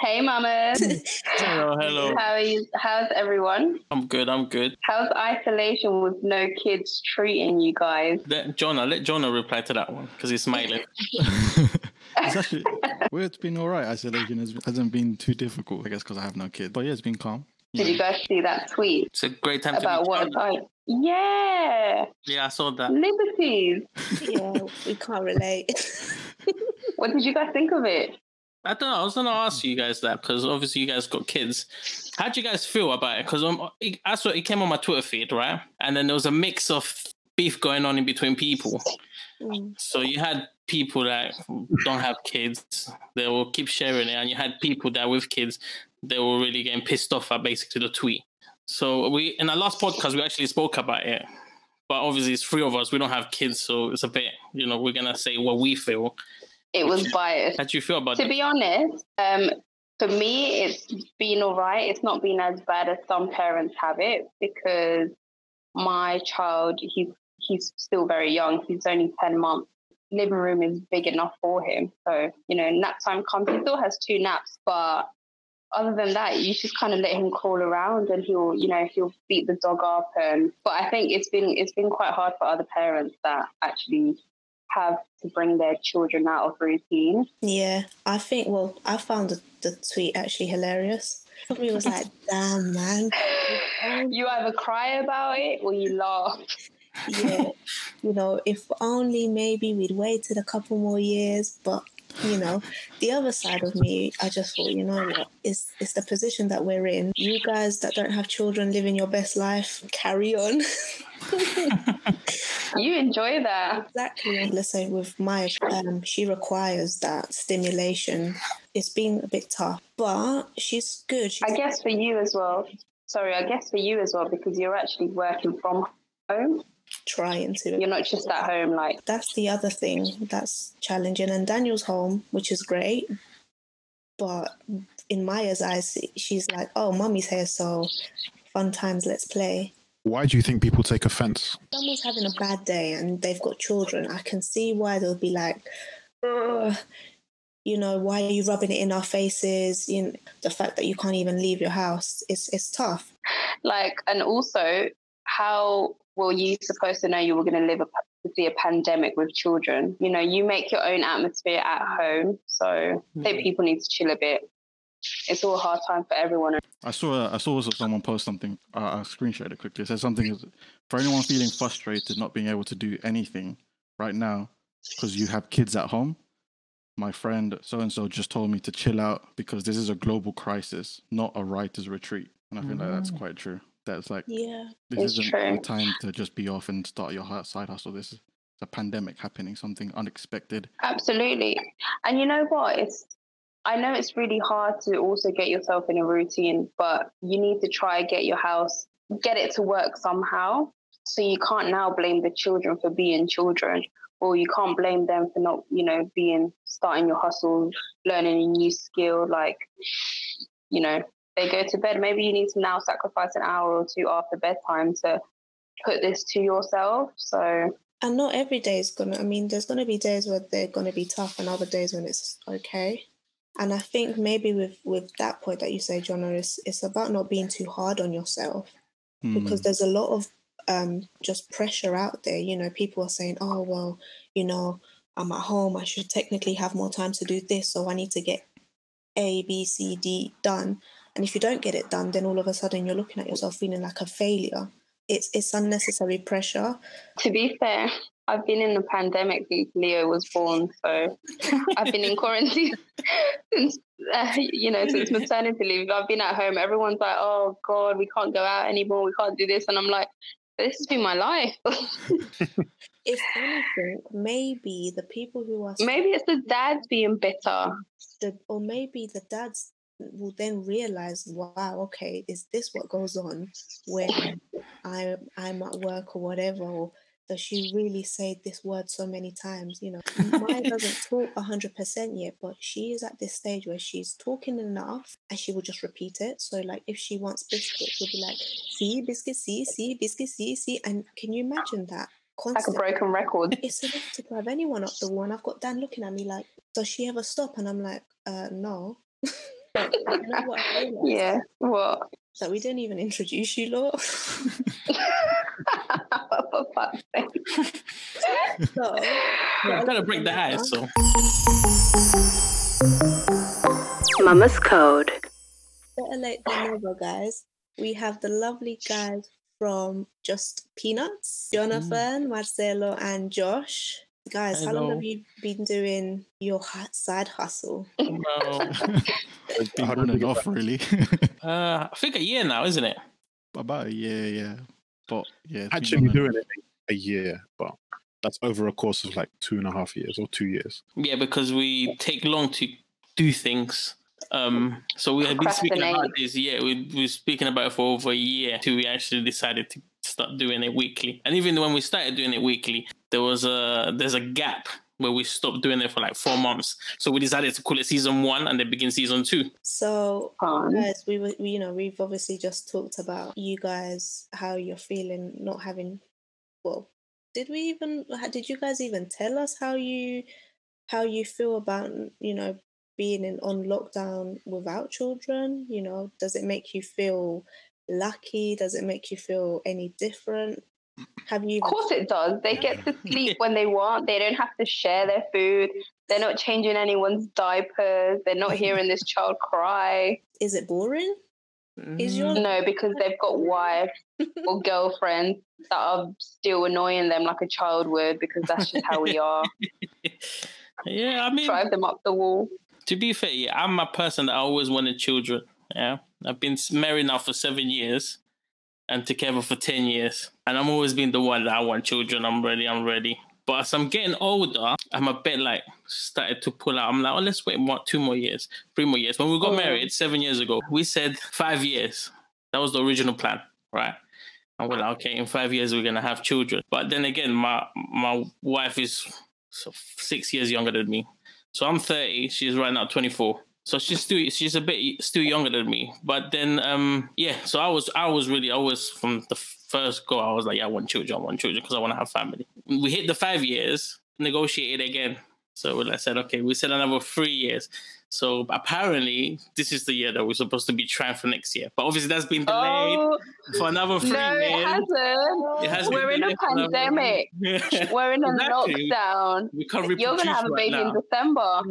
Hey, mamas. hello, hello. How are you? How's everyone? I'm good. I'm good. How's isolation with no kids treating you guys? Let Jonah, let Jonah reply to that one because he's smiling. it's actually well, it's been all right. Isolation has, hasn't been too difficult, I guess, because I have no kids. But yeah, it's been calm. Did you guys see that tweet It's a great time about to what be it's like? Yeah, Yeah, I saw that. liberties. yeah, we can't relate. What did you guys think of it? I don't know. I was gonna ask you guys that because obviously you guys got kids. How do you guys feel about it? Because um, I saw it came on my Twitter feed, right? And then there was a mix of beef going on in between people. So you had people that don't have kids, they will keep sharing it, and you had people that with kids, they were really getting pissed off at basically the tweet. So we in our last podcast we actually spoke about it, but obviously it's three of us. We don't have kids, so it's a bit, you know, we're gonna say what we feel. It was biased. How do you feel about it? To it? be honest, um, for me, it's been all right. It's not been as bad as some parents have it because my child, he's he's still very young. He's only ten months. Living room is big enough for him. So you know, nap time comes. He still has two naps, but other than that, you just kind of let him crawl around, and he'll you know he'll beat the dog up. And but I think it's been it's been quite hard for other parents that actually have to bring their children out of routine. Yeah, I think. Well, I found the, the tweet actually hilarious. Me was like, "Damn, man." You either cry about it or you laugh. Yeah, you know, if only maybe we'd waited a couple more years, but you know, the other side of me, I just thought, you know what, it's it's the position that we're in. You guys that don't have children living your best life, carry on. You enjoy that. Exactly. Let's say with Maya, um, she requires that stimulation. It's been a bit tough, but she's good. She's I guess for you as well. Sorry, I guess for you as well because you're actually working from home. Trying to. You're not just at home like That's the other thing that's challenging. And Daniel's home, which is great, but in Maya's eyes, she's like, "Oh, mummy's here, so fun times. Let's play." Why do you think people take offense? someone's having a bad day and they've got children, I can see why they'll be like, Ugh, you know, why are you rubbing it in our faces? You know, the fact that you can't even leave your house, it's it's tough. like and also how were you supposed to know you were going to live a see a pandemic with children? You know, you make your own atmosphere at home. So I think people need to chill a bit. It's all a hard time for everyone. I saw I saw someone post something. Uh, I screenshot it quickly. It said something is for anyone feeling frustrated, not being able to do anything right now because you have kids at home. My friend so and so just told me to chill out because this is a global crisis, not a writer's retreat. And I feel like that's quite true. That's like Yeah. this It's isn't true. the time to just be off and start your side hustle. This is a pandemic happening, something unexpected. Absolutely. And you know what? It's I know it's really hard to also get yourself in a routine, but you need to try get your house, get it to work somehow. So you can't now blame the children for being children, or you can't blame them for not, you know, being starting your hustle, learning a new skill. Like, you know, they go to bed. Maybe you need to now sacrifice an hour or two after bedtime to put this to yourself. So And not every day is gonna I mean, there's gonna be days where they're gonna be tough and other days when it's okay. And I think maybe with with that point that you say, John, it's it's about not being too hard on yourself. Hmm. because there's a lot of um, just pressure out there. You know, people are saying, "Oh, well, you know, I'm at home. I should technically have more time to do this, so I need to get A, B, C, D done." And if you don't get it done, then all of a sudden you're looking at yourself feeling like a failure. It's it's unnecessary pressure. To be fair, I've been in the pandemic since Leo was born, so I've been in quarantine since uh, you know since maternity leave. I've been at home. Everyone's like, "Oh God, we can't go out anymore. We can't do this," and I'm like, "This has been my life." If anything, maybe the people who are Maybe it's the dads being bitter. the, or maybe the dads will then realize, wow, okay, is this what goes on when I I'm at work or whatever? Or does she really say this word so many times? You know, Maya doesn't talk hundred percent yet, but she is at this stage where she's talking enough and she will just repeat it. So like if she wants biscuit, she'll be like, see biscuit, see, see, biscuit, see, see. And can you imagine that? Like a broken record. it's enough to drive anyone up the wall. And I've got Dan looking at me like, does she ever stop? And I'm like, uh, no. You know what yeah. What? That we didn't even introduce you, Law. For fuck's sake. so, I'm gonna break the ice. So Mama's Code. better late than never, guys. We have the lovely guys from Just Peanuts, Jonathan, mm. Marcelo, and Josh. Guys, how long have you been doing your side hustle? well, it's been How on and off, really. uh, I think a year now, isn't it? About a year, yeah. But yeah, it's been Actually on and doing it a year, but that's over a course of like two and a half years or two years. Yeah, because we take long to do things. Um, so we have been speaking about this. Yeah, we we were speaking about it for over a year till we actually decided to start doing it weekly. And even when we started doing it weekly, there was a there's a gap where we stopped doing it for like four months. So we decided to call it season one and then begin season two. So, Fun. guys, we were, we, you know, we've obviously just talked about you guys, how you're feeling, not having. Well, did we even? Did you guys even tell us how you, how you feel about, you know, being in on lockdown without children? You know, does it make you feel lucky? Does it make you feel any different? Have you? Of course it does. They get to sleep when they want. They don't have to share their food. They're not changing anyone's diapers. They're not hearing this child cry. is it boring? Is your No, because they've got wives or girlfriends that are still annoying them like a child would because that's just how we are. Yeah, I mean, Drive them up the wall. to be fair, yeah, I'm a person that always wanted children. Yeah, I've been married now for seven years and together for ten years, and I'm always been the one that I want children. I'm ready. I'm ready. But as I'm getting older, I'm a bit like started to pull out. I'm like, oh, let's wait more, two more years, three more years. When we got Oh. married seven years ago, we said five years. That was the original plan, right? And we're like, okay, in five years we're gonna have children. But then again, my my wife is six years younger than me. So I'm 30. She's right now 24. So she's still she's a bit still younger than me. But then um yeah, so I was I was really I was from the first go I was like yeah, I want children, I want children because I want to have family. We hit the five years, negotiated again. So I said okay, we said another three years. So apparently this is the year that we're supposed to be trying for next year. But obviously that's been delayed Oh, for another three no, it hasn't. It has We're in a another- pandemic. We're in a Exactly. lockdown. we can't You're going to have a baby now. in December.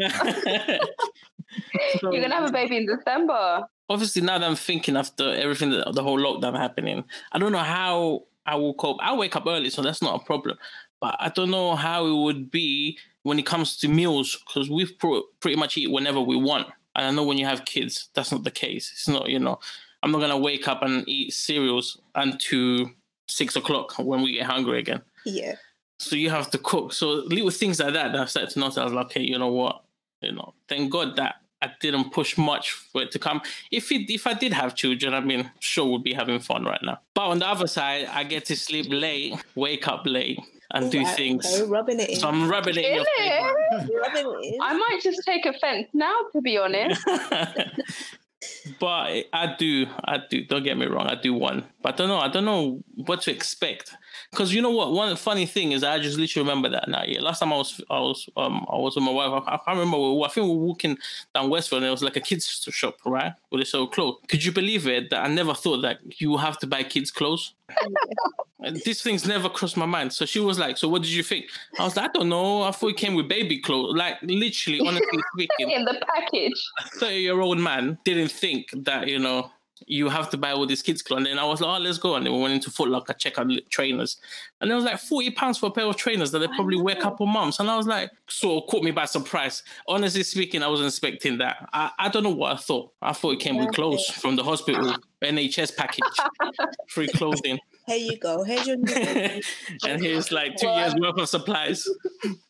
So- You're going to have a baby in December. obviously now that I'm thinking after everything that the whole lockdown happening, I don't know how I will cope. I wake up early, so that's not a problem. But I don't know how it would be when it comes to meals because we've pro- pretty much eat whenever we want. And I know when you have kids, that's not the case. It's not, you know, I'm not gonna wake up and eat cereals until six o'clock when we get hungry again. Yeah. So you have to cook. So little things like that that I started to notice. I was like, okay, you know what? You know, thank God that I didn't push much for it to come. If it, if I did have children, I mean, sure, we'd be having fun right now. But on the other side, I get to sleep late, wake up late, and do Alright, things. okay, rubbing it in. So I'm rubbing it in your it? rubbing it in. I might just take offense now, to be honest. but I do, I do. Don't get me wrong, I do one. But I don't know. I don't know what to expect. Because you know what? One funny thing is, I just literally remember that now. Yeah, last time I was, I was, um, I was with my wife. I, I can't remember. we were- I think we were walking down Westfield, and there was like a kids shop, right, where they sell clothes. Could you believe it? That I never thought that you have to buy kids clothes. These things never crossed my mind. So she was like, "So what did you think?" I was like, "I don't know. I thought it came with baby clothes. Like literally, honestly speaking, in the package. 30 year old man didn't think that, you know, you have to buy all these kids clothes. And then I was like, oh, let's go. And then we went into Foot Locker, check out the trainers. And it was like 40 pounds for a pair of trainers that they probably wear a couple months. And I was like, sort of caught me by surprise. Honestly speaking, I wasn't expecting that. I, I don't know what I thought. I thought it came with clothes from the hospital, NHS package, free clothing. Here you go. Here's your new and here's like two years worth of supplies.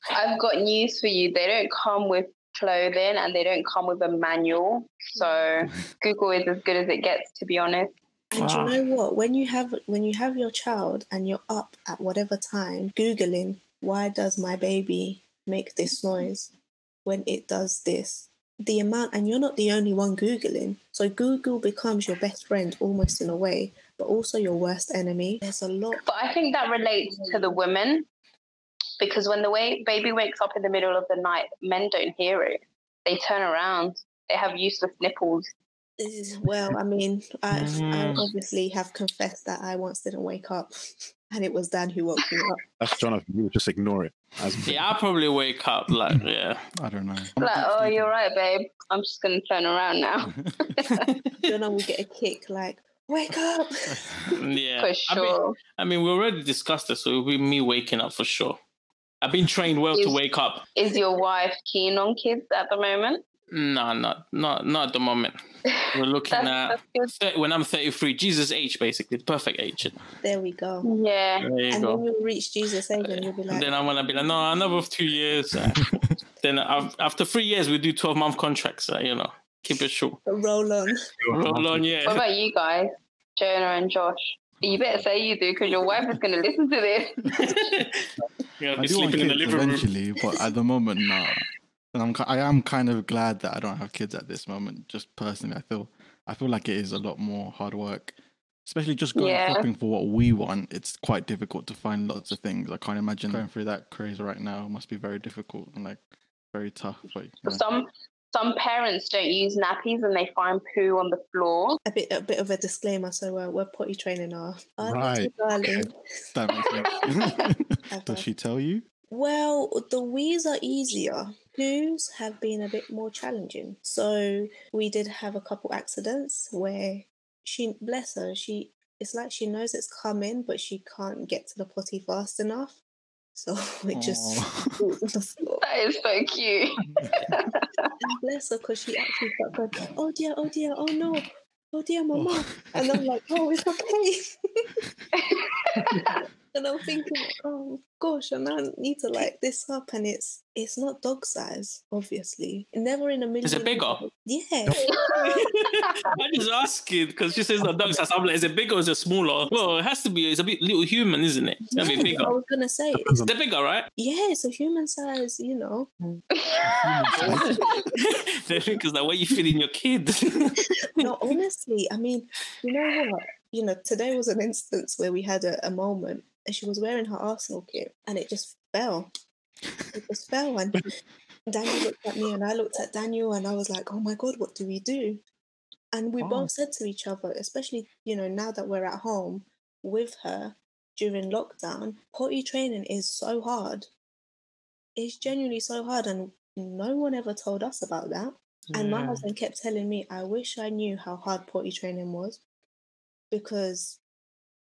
I've got news for you. They don't come with clothing and they don't come with a manual. So Google is as good as it gets, to be honest. And Wow. you know what? When you have when you have your child and you're up at whatever time, googling why does my baby make this noise when it does this? The amount, and you're not the only one googling. So Google becomes your best friend almost in a way, but also your worst enemy. There's a lot. But I think that relates to the women because when the way baby wakes up in the middle of the night, men don't hear it. They turn around. They have useless nipples. Well, I mean, I, I Mm. obviously have confessed that I once didn't wake up, and it was Dan who woke me up. That's Jonathan. You would just ignore it. Yeah, I'll probably wake up like yeah. I don't know. Like, oh, you're right, babe. I'm just gonna turn around now. Then I will get a kick like, "Wake up!" Yeah. For I mean, sure. I mean, we already discussed this, so it'll be me waking up for sure. I've been trained well to wake up. Is your wife keen on kids at the moment? No, not not not at the moment. We're looking That's, at that's when I'm 33, Jesus age basically, the perfect age. There we go. Yeah. There you And go. then you'll reach Jesus age, and you'll be And like, then I'm gonna be like, no, another two years. uh, then af- after three years, we do 12 month contracts. Uh, you know, keep it short. "Roll on." Roll on, Yeah. What about you guys, Jonah and Josh? You better say you do because your wife is going to listen to this. yeah, I be do want sleeping in the kids living room. eventually, but at the moment, nah. And I'm I am kind of glad that I don't have kids at this moment. Just personally, I feel I feel like it is a lot more hard work, especially just going Yeah. shopping for what we want. It's quite difficult to find lots of things. I can't imagine going through that craze right now. It must be very difficult and like very tough. But you know. Some some parents don't use nappies and they find poo on the floor. A bit, a bit of a disclaimer. So uh, we're potty training our, our Right, darling. that makes sense. Does she tell you? Well, the wees are easier. Poos have been a bit more challenging. So we did have a couple accidents where she, bless her, she it's like she knows it's coming, but she can't get to the potty fast enough. So it just Aw. falls on the floor. That is so cute. And bless her because she actually got going, oh dear, oh dear, oh no, oh dear, oh. mama. And I'm like, oh, it's okay. And I'm thinking, oh gosh, and I need to like this up, and it's it's not dog size, obviously. Never in a million. Is it bigger? Yeah. I'm just asking because she says the dog size. I'm like, is it bigger or is it smaller? Well, it has to be. It's a bit little human, isn't it? It's be bigger. I was gonna say, it's, They're bigger, right? yeah, it's a human size, you know. They're because like, where you feeding your kid? No, honestly, I mean, you know what? You know, today was an instance where we had a, a moment and she was wearing her Arsenal kit and it just fell. It just fell. And Daniel looked at me and I looked at Daniel and I was like, oh my God, what do we do? And we Oh. both said to each other, especially, you know, now that we're at home with her during lockdown, potty training is so hard. It's genuinely so hard. And no one ever told us about that. And my husband kept telling me, I wish I knew how hard potty training was. Because,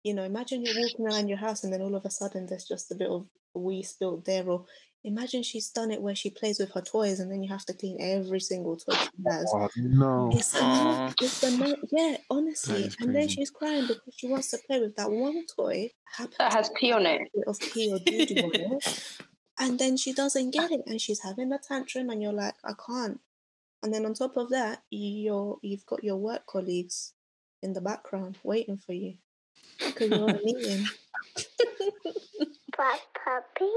you know, imagine you're walking around your house and then all of a sudden there's just a bit of wee spilt there. Or imagine she's done it where she plays with her toys and then you have to clean every single toy she has. Oh, no. It's a no- Aw. it's a no- yeah, honestly. And then she's crying because she wants to play with that one toy. That has to pee on it. of pee or doo doo on it. And then she doesn't get it and she's having a tantrum and you're like, I can't. And then on top of that, you're you've got your work colleagues in the background waiting for you. Because you're on a meeting. Black puppy.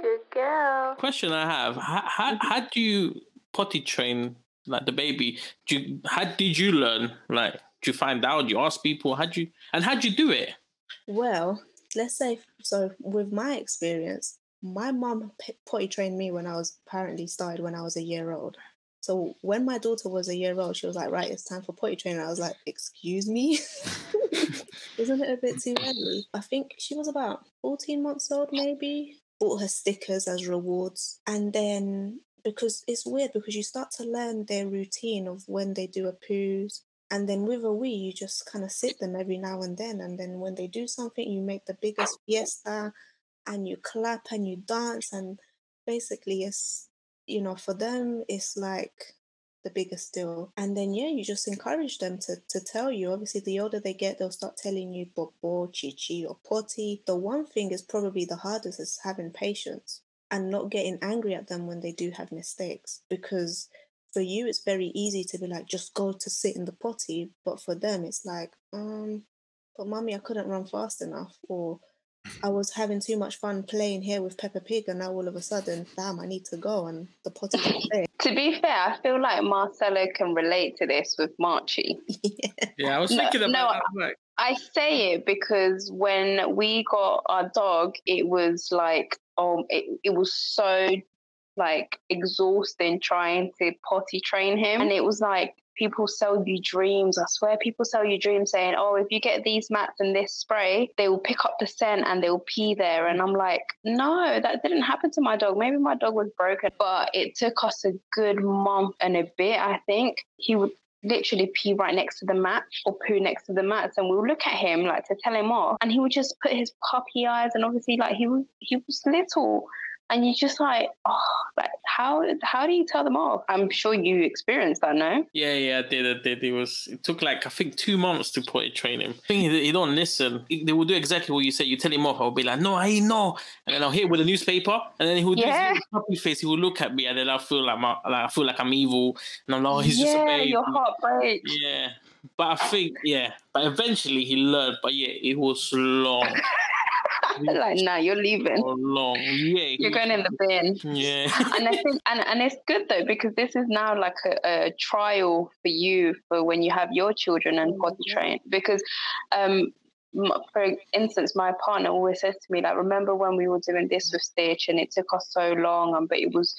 Good girl. Question I have: How, how, mm-hmm. how do you potty train like the baby? Do you, how did you learn? Like, do you find out? Do you ask people? How do you and how do you do it? Well, let's say so with my experience, my mom potty trained me when I was apparently started when I was a year old. So when my daughter was a year old, she was like, "Right, it's time for potty training." I was like, "Excuse me, isn't it a bit too early?" I think she was about fourteen months old, maybe. Bought her stickers as rewards, and then because it's weird because you start to learn their routine of when they do a poos, and then with a wee, you just kind of sit them every now and then. And then when they do something, you make the biggest fiesta and you clap and you dance. And basically, it's, you know, for them, it's like the biggest deal. And then, yeah, you just encourage them to, to tell you. Obviously, the older they get, they'll start telling you bobo, chichi, or potty. The one thing is probably the hardest is having patience and not getting angry at them when they do have mistakes because for you it's very easy to be like just go to sit in the potty but for them it's like um but mommy i couldn't run fast enough or i was having too much fun playing here with peppa pig and now all of a sudden damn i need to go and the potty's not there To be fair, I feel like Marcelo can relate to this with Marchie. yeah. Yeah, I was No, thinking about no, that. Like, I say it because when we got our dog, it was like, um, it, it was so like exhausting trying to potty train him, and it was like people sell you dreams. I swear people sell you dreams saying, oh, if you get these mats and this spray, they will pick up the scent and they'll pee there. And I'm like, no, that didn't happen to my dog. Maybe my dog was broken, but it took us a good month and a bit, I think. He would literally pee right next to the mat or poo next to the mats and we would look at him like to tell him off and he would just put his puppy eyes and obviously like he was he was little and you're just like, oh, like how how do you tell them off? I'm sure you experienced that, no? Yeah, yeah, I did. I did. It was. It took like I think two months to put it train him. I think he, he don't listen. He- they will do exactly what you say. You tell him off. I'll be like, no, I know, and then I'll hit with a newspaper, and then he will do Yeah. puppy face. He will look at me, and then I feel like my like I feel like I'm evil, and I'm like, oh, he's yeah, just a baby. your heart breaks. Yeah, but I think yeah, but eventually he learned. But yeah, it was long, like, nah, you're leaving. so long. Yeah, You're going in the bin. Yeah. and I think, and, and it's good though because this is now like a, a trial for you for when you have your children and potty train. Because, um, for instance, my partner always says to me like, "Remember when we were doing this with Stitch and it took us so long, and but it was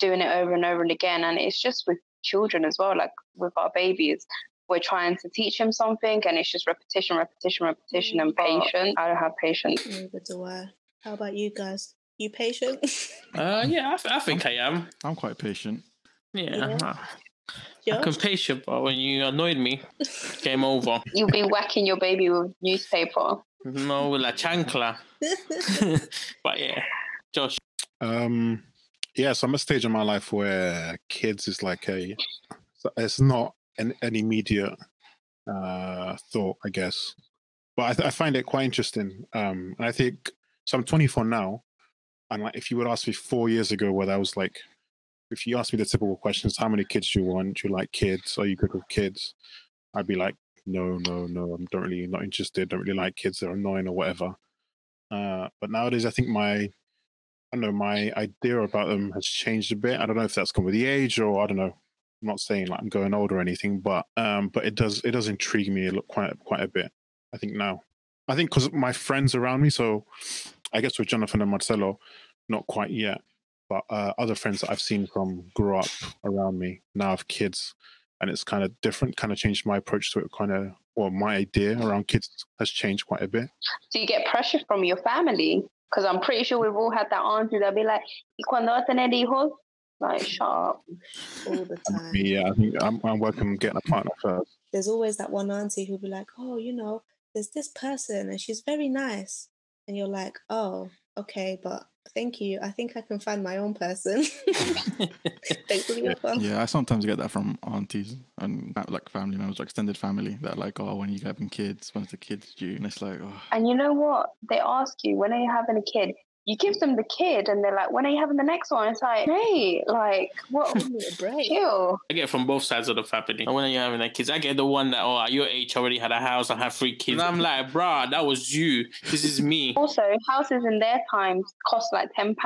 doing it over and over and again." And it's just with children as well, like with our babies. We're trying to teach him something, and it's just repetition, repetition, repetition, and patience. I don't have patience. Neither do I. How about you guys? You patient? Uh, yeah, I, th- I think I am. I'm quite patient. Yeah. Yeah. I can patient, but when you annoyed me, game over. You'll be whacking your baby with newspaper. No, with la chancla. but yeah, Josh. Um, yeah, so I'm at a stage in my life where kids is like a, it's not an, an immediate uh, thought, I guess. But I, th- I find it quite interesting. Um, and I think, so I'm 24 now. And like, if you would ask me four years ago, whether I was like, if you ask me the typical questions, how many kids do you want? Do you like kids? Are you good with kids? I'd be like, no, no, no, I'm don't really not interested. Don't really like kids. They're annoying or whatever. Uh, but nowadays, I think my I don't know, my idea about them has changed a bit. I don't know if that's come with the age or I don't know. I'm not saying like I'm going old or anything, but um, but it does it does intrigue me quite quite a bit. I think now. I think because my friends around me, so I guess with Jonathan and Marcelo, not quite yet, but uh, other friends that I've seen from grew up around me now have kids, and it's kind of different. Kind of changed my approach to it. Kind of, or my idea around kids has changed quite a bit. Do you get pressure from your family? Because I'm pretty sure we've all had that auntie that'll be like, "¿Y cuando vas a tener hijos? Like, shut up. All the time. yeah, I think I'm, I'm working on getting a partner first. There's always that one auntie who'll be like, oh, you know, there's this person and she's very nice. And you're like, oh, okay, but thank you. I think I can find my own person. Thanks for the offer. Yeah, I sometimes get that from aunties and like family members, like extended family. That like, oh, when are you having kids, when's the kids due? And it's like, oh, And you know what? They ask you, when are you having a kid? You give them the kid and they're like, when are you having the next one? It's like, hey, like, what? Give me a break. Chill. I get from both sides of the family. And when are you're having like kids, I get the one that, oh, at your age, already had a house and have three kids. And I'm like, bruh, that was you. This is me. Also, houses in their times cost like £10.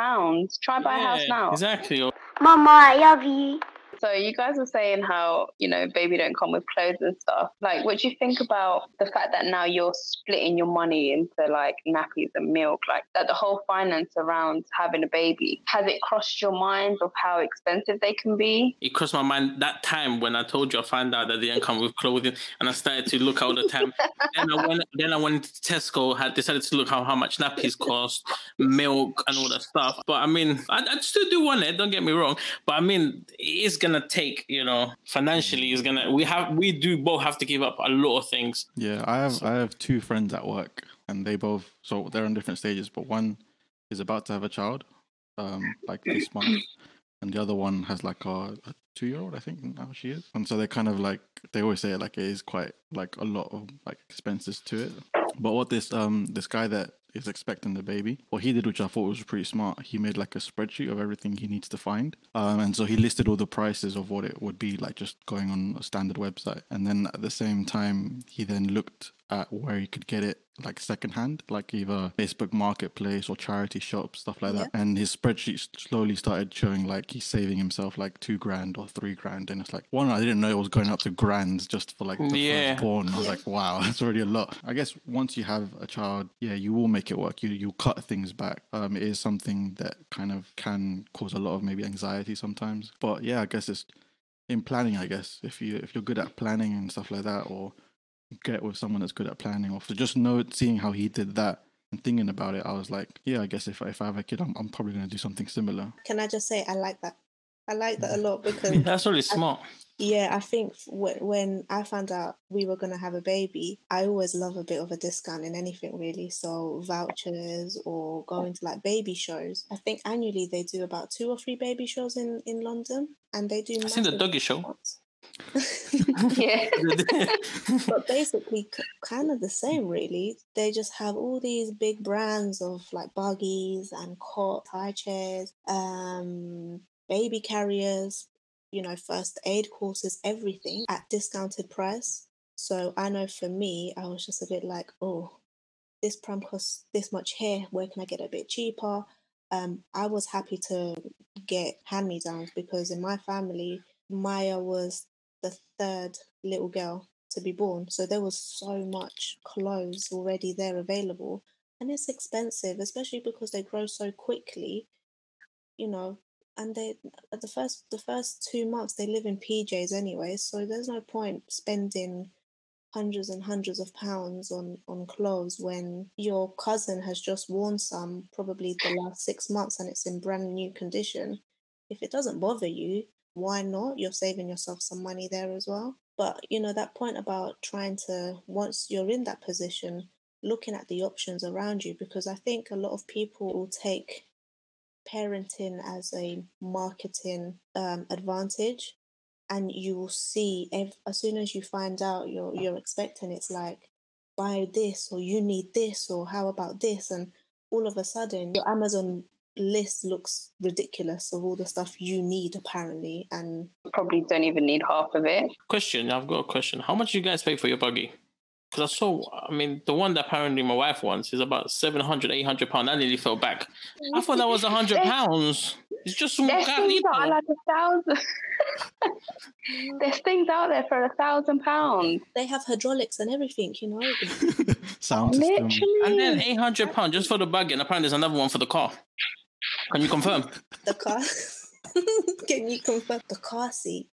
Try buy a house now. Exactly. Mama, I love you. So you guys were saying how you know baby don't come with clothes and stuff. Like, what do you think about the fact that now you're splitting your money into like nappies and milk? Like that, the whole finance around having a baby has it crossed your mind of how expensive they can be? It crossed my mind that time when I told you I found out that they didn't come with clothing, and I started to look all the time. then I went, then I went to Tesco, had decided to look how, how much nappies cost, milk, and all that stuff. But I mean, I, I still do want it. Don't get me wrong. But I mean, it's gonna take, you know, financially, is gonna. We have, we do both have to give up a lot of things. yeah. I have I have two friends at work, and they both so they're on different stages. But one is about to have a child, um, like this month, and the other one has like a, a two year old, I think now she is. And so they kind of like they always say it like it is quite like a lot of like expenses to it. But what this um this guy that is expecting the baby, what he did, which I thought was pretty smart, he made like a spreadsheet of everything he needs to find. Um, and so he listed all the prices of what it would be like just going on a standard website. And then at the same time, he then looked at where he could get it like secondhand, like either Facebook Marketplace or charity shops, stuff like that. And his spreadsheet slowly started showing like he's saving himself like two grand or three grand. And it's like, one, I didn't know it was going up to grands just for like the Yeah. born. I was like, wow, that's already a lot. I guess once you have a child, yeah, you will make it work. You you cut things back. Um, it is something that kind of can cause a lot of maybe anxiety sometimes. But yeah, I guess it's in planning, I guess. If you if you're good at planning and stuff like that, or get with someone that's good at planning, or just know seeing how he did that and thinking about it, I was like, yeah, I guess if if I have a kid, I'm I'm probably gonna do something similar. Can I just say I like that? I like that a lot because That's really smart. Yeah, I think when, when I found out we were going to have a baby, I always love a bit of a discount in anything really. So vouchers or going to like baby shows. I think annually they do about two or three baby shows in, in London and they do I seen the massive doggy show. Yeah. but basically k- kind of the same really they just have all these big brands of like buggies and cot high chairs um baby carriers you know first aid courses everything at discounted price so i know for me i was just a bit like oh this pram costs this much here where can i get a bit cheaper um i was happy to get hand me downs because in my family maya was the third little girl to be born. So there was so much clothes already there available. And it's expensive, especially because they grow so quickly, you know. And they at the first the first two months they live in PJs anyway, so there's no point spending hundreds and hundreds of pounds on on clothes when your cousin has just worn some probably the last six months and it's in brand new condition. If it doesn't bother you, why not? You're saving yourself some money there as well. But you know, that point about trying to, once you're in that position, looking at the options around you, because I think a lot of people will take parenting as a marketing um, advantage. And you will see ev- as soon as you find out you're you're expecting, it's like buy this or you need this or how about this, and all of a sudden your Amazon list looks ridiculous of all the stuff you need apparently and Probably don't even need half of it. Question, I've got a question. How much do you guys pay for your buggy? Because I saw, I mean, the one that apparently my wife wants is about 700, 800 pounds. I nearly fell back. I thought that was 100 pounds. It's just some There's things that are carnito. like a thousand. There's things out there for a thousand pounds. they have hydraulics and everything you know Sound system. Literally. And then 800 pounds just for the buggy. And apparently there's another one for the car. Can you confirm? the car can you confirm the car seat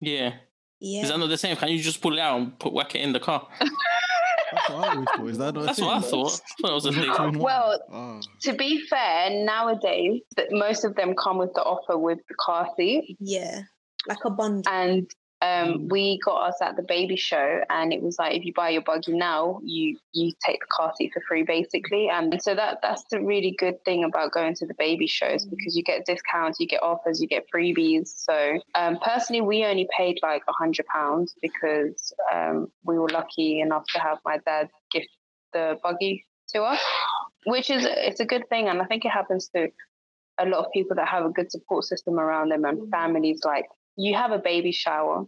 Yeah. yeah Is that not the same? Can you just pull it out and put whack it in the car? That's what I always thought. Is that not That's thing? what I thought. I thought it was a thing. two in one? Well, Oh. To be fair, nowadays that most of them come with the offer with the car seat, yeah like a bundle and um, we got us at the baby show, and it was like if you buy your buggy now, you you take the car seat for free, basically. And so that that's the really good thing about going to the baby shows because you get discounts, you get offers, you get freebies. So um, personally, we only paid like a hundred pounds because um, we were lucky enough to have my dad gift the buggy to us, which is it's a good thing, and I think it happens to a lot of people that have a good support system around them and families like you have a baby shower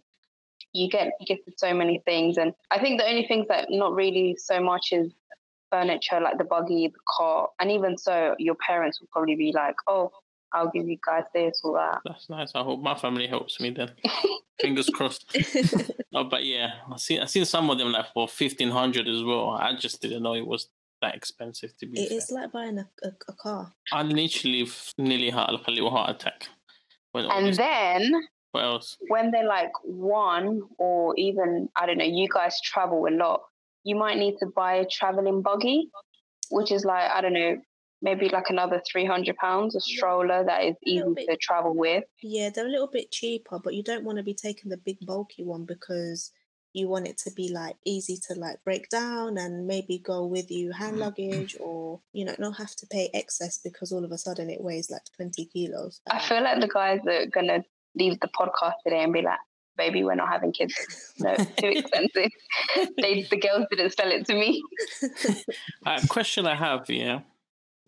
you get gifted so many things and i think the only things that not really so much is furniture like the buggy the car and even so your parents will probably be like oh i'll give you guys this or that That's nice. I hope my family helps me then. Fingers crossed. Oh, but yeah, I see I seen some of them like for fifteen hundred as well. I just didn't know it was that expensive to be it fair. is like buying a, a, a car I literally nearly had like a little heart attack. When and then what else? when they're like one or even i don't know you guys travel a lot you might need to buy a traveling buggy which is like i don't know maybe like another 300 pounds a stroller that is easy bit. to travel with yeah they're a little bit cheaper but you don't want to be taking the big bulky one because you want it to be like easy to like break down and maybe go with you hand luggage or you know not have to pay excess because all of a sudden it weighs like 20 kilos I Um, feel like the guys that are gonna leave the podcast today and be like, "Baby, we're not having kids. No, too expensive." they, the girls didn't sell it to me. A question I have, yeah,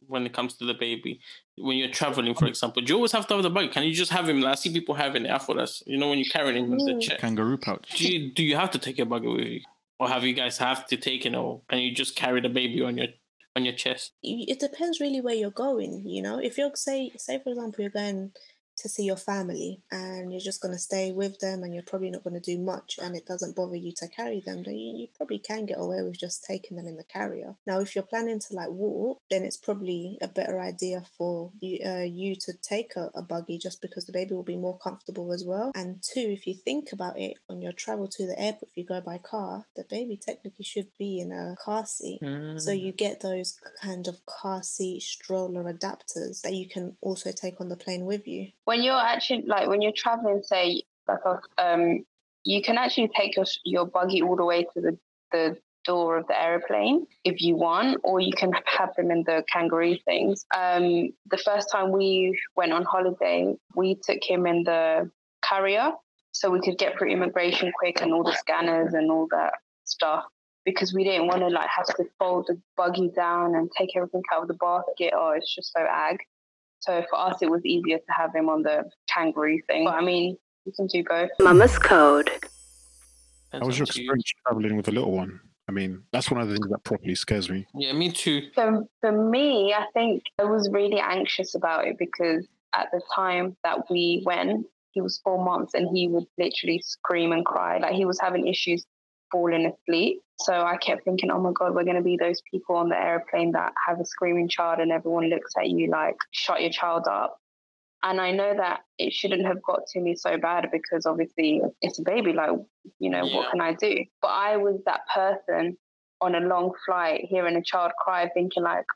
when it comes to the baby, when you're traveling, for example, do you always have to have the bag? Can you just have him? I see people having it. I thought that's you know when you're carrying him with the check. Kangaroo pouch. Do you do you have to take your bag with you, or have you guys have to take it, or can you just carry the baby on your on your chest? it depends really where you're going you know if you're say say for example you're going to see your family and you're just going to stay with them and you're probably not going to do much and it doesn't bother you to carry them, then you, you probably can get away with just taking them in the carrier. Now, if you're planning to like walk, then it's probably a better idea for you, uh, you to take a, a buggy just because the baby will be more comfortable as well. And two, if you think about it, on your travel to the airport, if you go by car, the baby technically should be in a car seat. So Mm. you get those kind of car seat stroller adapters that you can also take on the plane with you. When you're actually like when you're traveling, say like um, you can actually take your your buggy all the way to the the door of the aeroplane if you want, or you can have them in the kangaroo things. Um, the first time we went on holiday, we took him in the carrier so we could get through immigration quick and all the scanners and all that stuff because we didn't want to like have to fold the buggy down and take everything out of the basket. Oh, it's just so ag. So for us, it was easier to have him on the kangaroo thing. But I mean, you can do both. Mama's code. How was your Depends on you. experience traveling with a little one? I mean, that's one of the things that properly scares me. Yeah, me too. For, for me, I think I was really anxious about it because at the time that we went, he was four months and he would literally scream and cry. Like he was having issues falling asleep. So I kept thinking, oh my God, we're going to be those people on the airplane that have a screaming child and everyone looks at you like, shut your child up. And I know that it shouldn't have got to me so bad because obviously it's a baby. Like, you know, Yeah. what can I do? But I was that person on a long flight hearing a child cry, thinking like,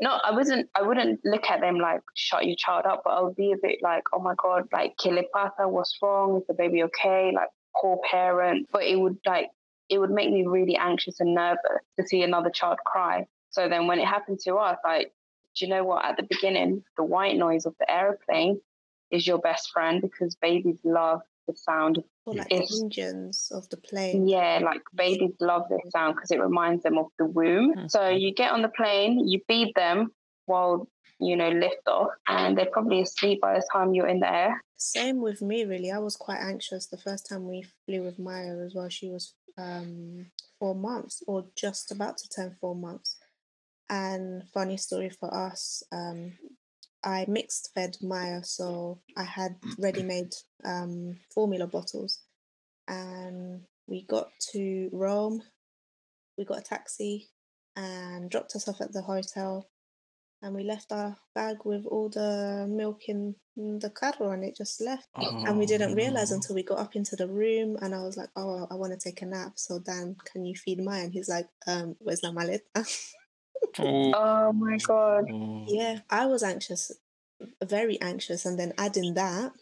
no, I wasn't. I wouldn't look at them like shut your child up, but I would be a bit like, oh my god, like que le pasa? What's wrong? Is the baby okay? Like poor parent. But it would like it would make me really anxious and nervous to see another child cry. So then when it happened to us, like, do you know what? At the beginning, the white noise of the aeroplane is your best friend because babies love the sound of Or like It's- the engines of the plane. yeah, like babies love this sound because it reminds them of the womb. Mm-hmm. So you get on the plane, you feed them while you know lift off, and they're probably asleep by the time you're in the air. Same with me, really. I was quite anxious the first time we flew with Maya as well. She was um, four months or just about to turn four months. And funny story for us, um, I mixed fed Maya, so I had ready made um, formula bottles. And we got to Rome, we got a taxi and dropped us off at the hotel. And we left our bag with all the milk in in the carro and it just left. And we didn't realize Oh. until we got up into the room and I was like, Oh, I want to take a nap. So Dan, can you feed Maya? And he's like, um, where's la maleta? Oh, Oh my god! Oh. Yeah, I was anxious, very anxious, and then adding that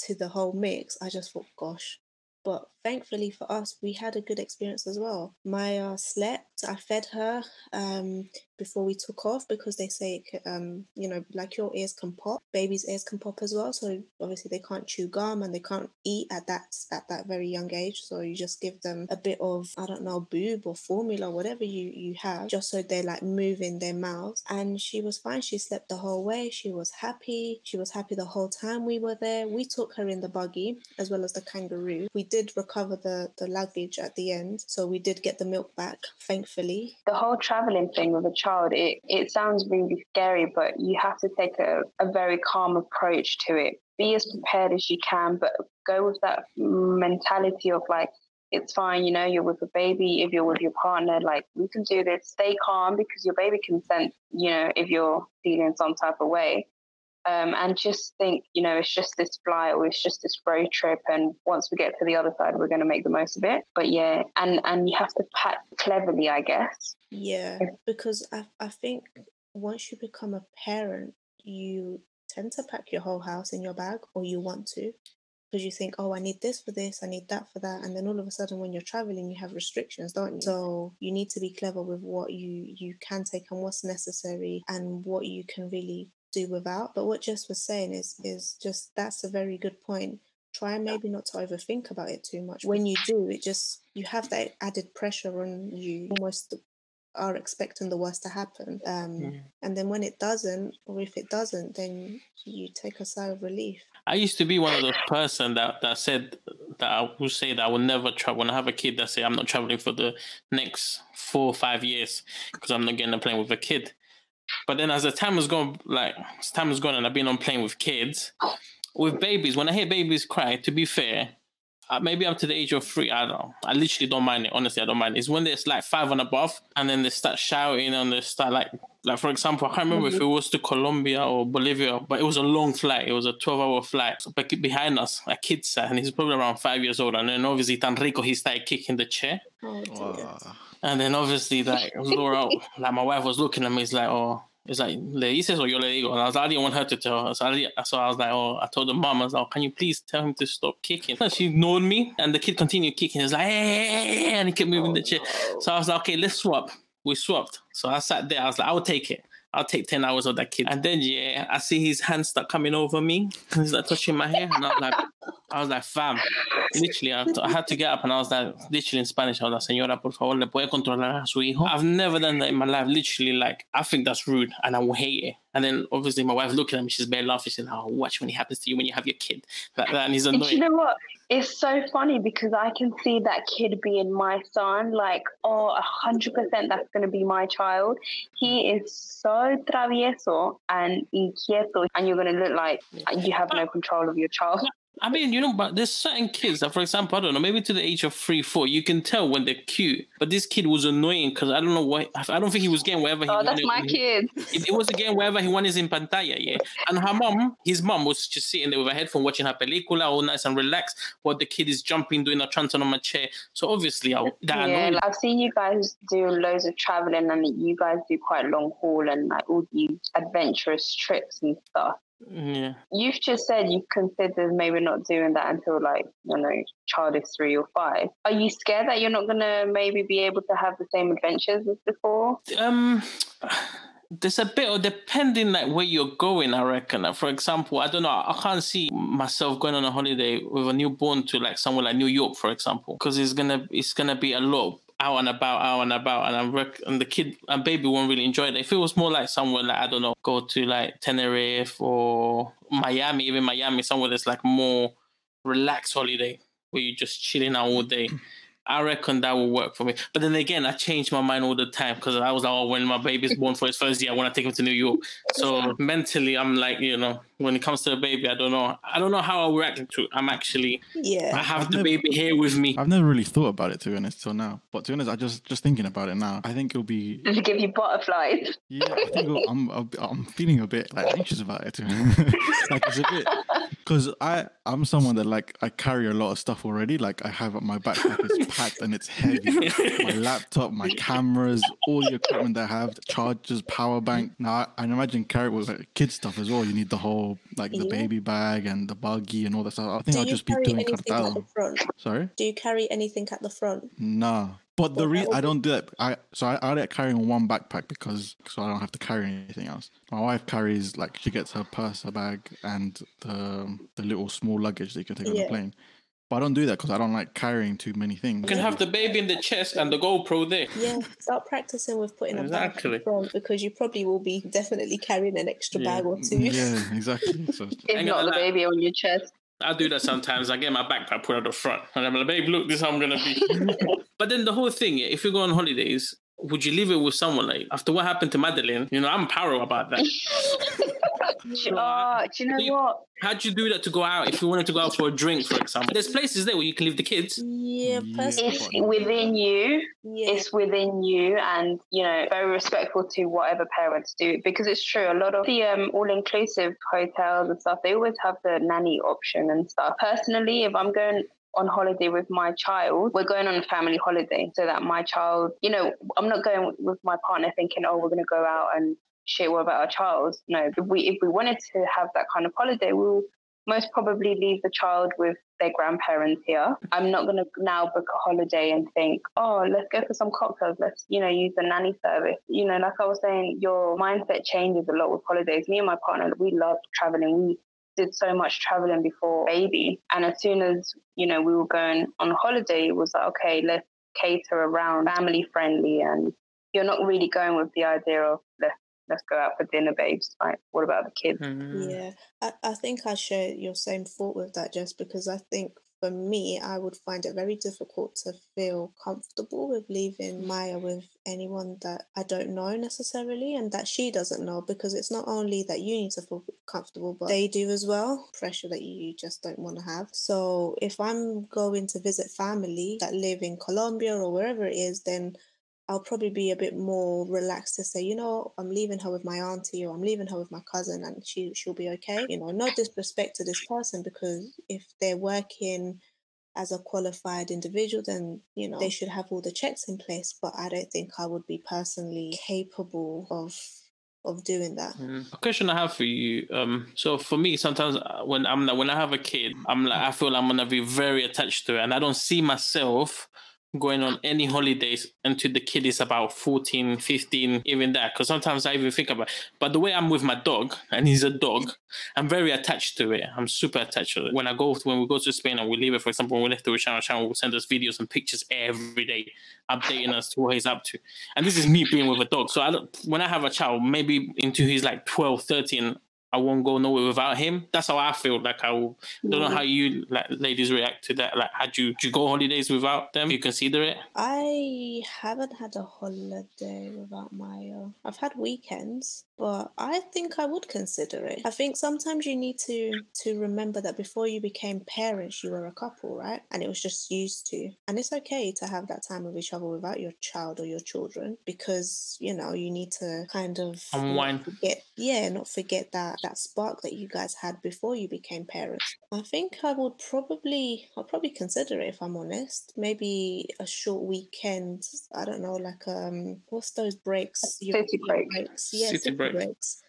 to the whole mix, I just thought, gosh. But thankfully for us, we had a good experience as well. Maya slept. I fed her um, before we took off because they say, um, you know, like your ears can pop, babies' ears can pop as well. So obviously they can't chew gum and they can't eat at that at that very young age. So you just give them a bit of I don't know boob or formula, whatever you you have, just so they're like move in their mouths. And she was fine. She slept the whole way. She was happy. She was happy the whole time we were there. We took her in the buggy as well as the kangaroo. We did recover the the luggage at the end, so we did get the milk back, thankfully. The whole traveling thing with a child, it it sounds really scary, but you have to take a, a very calm approach to it. Be as prepared as you can, but go with that mentality of like it's fine, you know, you're with a baby, if you're with your partner, like we can do this. Stay calm because your baby can sense, you know, if you're feeling some type of way. Um, and just think, you know, it's just this flight or it's just this road trip, and once we get to the other side, we're going to make the most of it. But yeah, and and you have to pack cleverly, I guess. Yeah, because I I think once you become a parent, you tend to pack your whole house in your bag, or you want to, because you think, oh, I need this for this, I need that for that, and then all of a sudden, when you're traveling, you have restrictions, don't you? So you need to be clever with what you you can take and what's necessary, and what you can really do without. But what Jess was saying is is just that's a very good point. Try maybe not to overthink about it too much. When you do, it just you have that added pressure on you, almost are expecting the worst to happen. Um, Mm. And then when it doesn't, or if it doesn't, then you take a sigh of relief. I used to be one of those person that that said that I would say that I will never travel. When I have a kid, that say I'm not traveling for the next four or five years because I'm not getting a plane with a kid. But then as the time has gone, like as time has gone, and I've been on plane with kids, with babies, when I hear babies cry, to be fair, uh, maybe up to the age of three, I don't know. I literally don't mind it. Honestly, I don't mind. It's when there's like five and above, and then they start shouting and they start like, like for example, I can't remember if it was to Colombia or Bolivia, but it was a long flight. It was a twelve-hour flight. So, but behind us, a kid sat, and he's probably around five years old, and then obviously Tanrico, he started kicking the chair, Oh, and then obviously like Laura, like my wife was looking at me, it's like, oh. It's like, le dices o yo le digo. And I was like, I didn't want her to tell her. So I, so I was like, oh, I told the mom, I was like, oh, can you please tell him to stop kicking? And she ignored me. And the kid continued kicking. Was like, hey, hey, hey, hey," and he kept moving the chair. Oh, so I was like, okay, let's swap. We swapped. So I sat there. I was like, I'll take it. I'll take 10 hours of that kid. And then, yeah, I see his hand start coming over me. He's like touching my hair. And I was like, I was like, fam. Literally, I, I had to get up and I was like, literally in Spanish, I was like, señora, por favor, le puede controlar a su hijo. I've never done that in my life. Literally, like, I think that's rude and I will hate it. And then obviously my wife looking at me, she's bare laughing. She's like, oh, watch when it happens to you when you have your kid. Like that, and he's And you know what? It's so funny because I can see that kid being my son. Like, oh, a hundred percent, that's going to be my child. He is so travieso and inquieto, and you're going to look like you have no control of your child. I mean, you know, but there's certain kids that, for example, I don't know, maybe to the age of three, four, you can tell when they're cute. But this kid was annoying because I don't know why. I don't think he was getting wherever he Oh, wanted. that's my kid. It, it was again wherever he wanted in pantalla, yeah. And her mom, his mom, was just sitting there with a headphone watching her película, all nice and relaxed, while the kid is jumping, doing a trance on my chair. So obviously, I, that Yeah, like, I've seen you guys do loads of traveling, and you guys do quite long haul and like all these adventurous trips and stuff. Yeah. You've just said you considered maybe not doing that until like you know child is three or five. Are you scared that you're not gonna maybe be able to have the same adventures as before? Um, there's a bit of depending like where you're going. I reckon. For example, I don't know. I can't see myself going on a holiday with a newborn to like somewhere like New York, for example, because it's gonna it's gonna be a lot out and about, out and about, and I'm rec- and the kid and baby won't really enjoy it. If it was more like somewhere like I don't know, go to like Tenerife or Miami, even Miami, somewhere that's like more relaxed holiday where you're just chilling out all day. I reckon that will work for me. But then again, I change my mind all the time because I was like, oh, when my baby's born for his first year, I want to take him to New York. So mentally, I'm like, you know, when it comes to the baby, I don't know. I don't know how I'll react to it. I'm actually, I Yeah. have I've the never- baby here with me. I've never really thought about it to be honest till now. But to be honest, I just just thinking about it now. I think it'll be Does it give you butterflies? yeah. i think i'm I'm- I'm feeling a bit like anxious about it. like it's a bit because I I'm someone that like I carry a lot of stuff already. Like I have my backpack is packed and it's heavy. my laptop, my cameras, all the equipment that I have, the chargers, power bank. Now I, I imagine carry with like, kid stuff as well. You need the whole like the Yeah. baby bag and the buggy and all that stuff. I think Do I'll just be doing anything at the cartado. front? Sorry. Do you carry anything at the front? Nah. But the Well, re- that would I don't do that. I so I, I like carrying one backpack because so I don't have to carry anything else. My wife carries like she gets her purse, her bag, and the the little small luggage that you can take on the plane. But I don't do that because I don't like carrying too many things. You can have the baby in the chest and the GoPro there. Yeah, start practicing with putting a bag at Exactly. the front because you probably will be definitely carrying an extra Yeah. bag or two. yeah, exactly. So If not the baby on your chest. I do that sometimes. I get my backpack put at the front, and I'm like, "Babe, look, this is how I'm gonna be." but then the whole thing, if you go on holidays, would you leave it with someone like after what happened to Madeleine? You know, I'm paro about that. Oh, do you know You- what? How'd you do that to go out? If you wanted to go out for a drink, for example, there's places there where you can leave the kids. Yeah, Yeah. personally, It's within you. yeah. It's within you, and you know, very respectful to whatever parents do because it's true. A lot of the um, all-inclusive hotels and stuff, they always have the nanny option and stuff. Personally, if I'm going on holiday with my child, we're going on a family holiday so that my child, you know, I'm not going with my partner thinking, oh, we're going to go out and shit. What about our child? No, if we if we wanted to have that kind of holiday, we'll most probably leave the child with their grandparents here. I'm not going to now book a holiday and think, oh, let's go for some cocktails. Let's, you know, use the nanny service. You know, like I was saying, your mindset changes a lot with holidays. Me and my partner, we love traveling. We did so much traveling before baby. And as soon as, you know, we were going on holiday, it was like, okay, let's cater around family friendly. And you're not really going with the idea of let's, let's go out for dinner, babes. Like, what about the kids? Mm. Yeah, I, I think I share your same thought with that, just because I think for me, I would find it very difficult to feel comfortable with leaving Maya with anyone that I don't know necessarily and that she doesn't know because it's not only that you need to feel comfortable, but they do as well. Pressure that you just don't want to have. So if I'm going to visit family that live in Colombia or wherever it is, then I'll probably be a bit more relaxed to say, you know, I'm leaving her with my auntie or I'm leaving her with my cousin and she she'll be okay. You know, no disrespect to this person because if they're working as a qualified individual, then you know they should have all the checks in place. But I don't think I would be personally capable of of doing that. Mm. A question I have for you. Um, so for me, sometimes uh, when I'm when I have a kid, I'm like I feel I'm gonna be very attached to it, and I don't see myself going on any holidays until the kid is about 14 15 even that because sometimes i even think about but the way i'm with my dog and he's a dog i'm very attached to it. I'm super attached to it. When i go when we go to spain and we leave it for example when we left the channel channel will send us videos and pictures every day updating us to what he's up to. And this is me being with a dog so i when i have a child maybe into he's like 12 13 I won't go nowhere without him. That's how I feel. Like I will, don't know mm. how you like ladies react to that. Like, had you do you go holidays without them? You consider it? I haven't had a holiday without Maya. I've had weekends, but I think I would consider it. I think sometimes you need to to remember that before you became parents, you were a couple, right? And it was just used to. And it's okay to have that time with each other without your child or your children because you know you need to kind of Unwind. forget, yeah, not forget that that spark that you guys had before you became parents. I think I would probably, I'll probably consider it if I'm honest. Maybe a short weekend. I don't know, like um, what's those breaks? City European break. breaks. Yeah, City city break. breaks.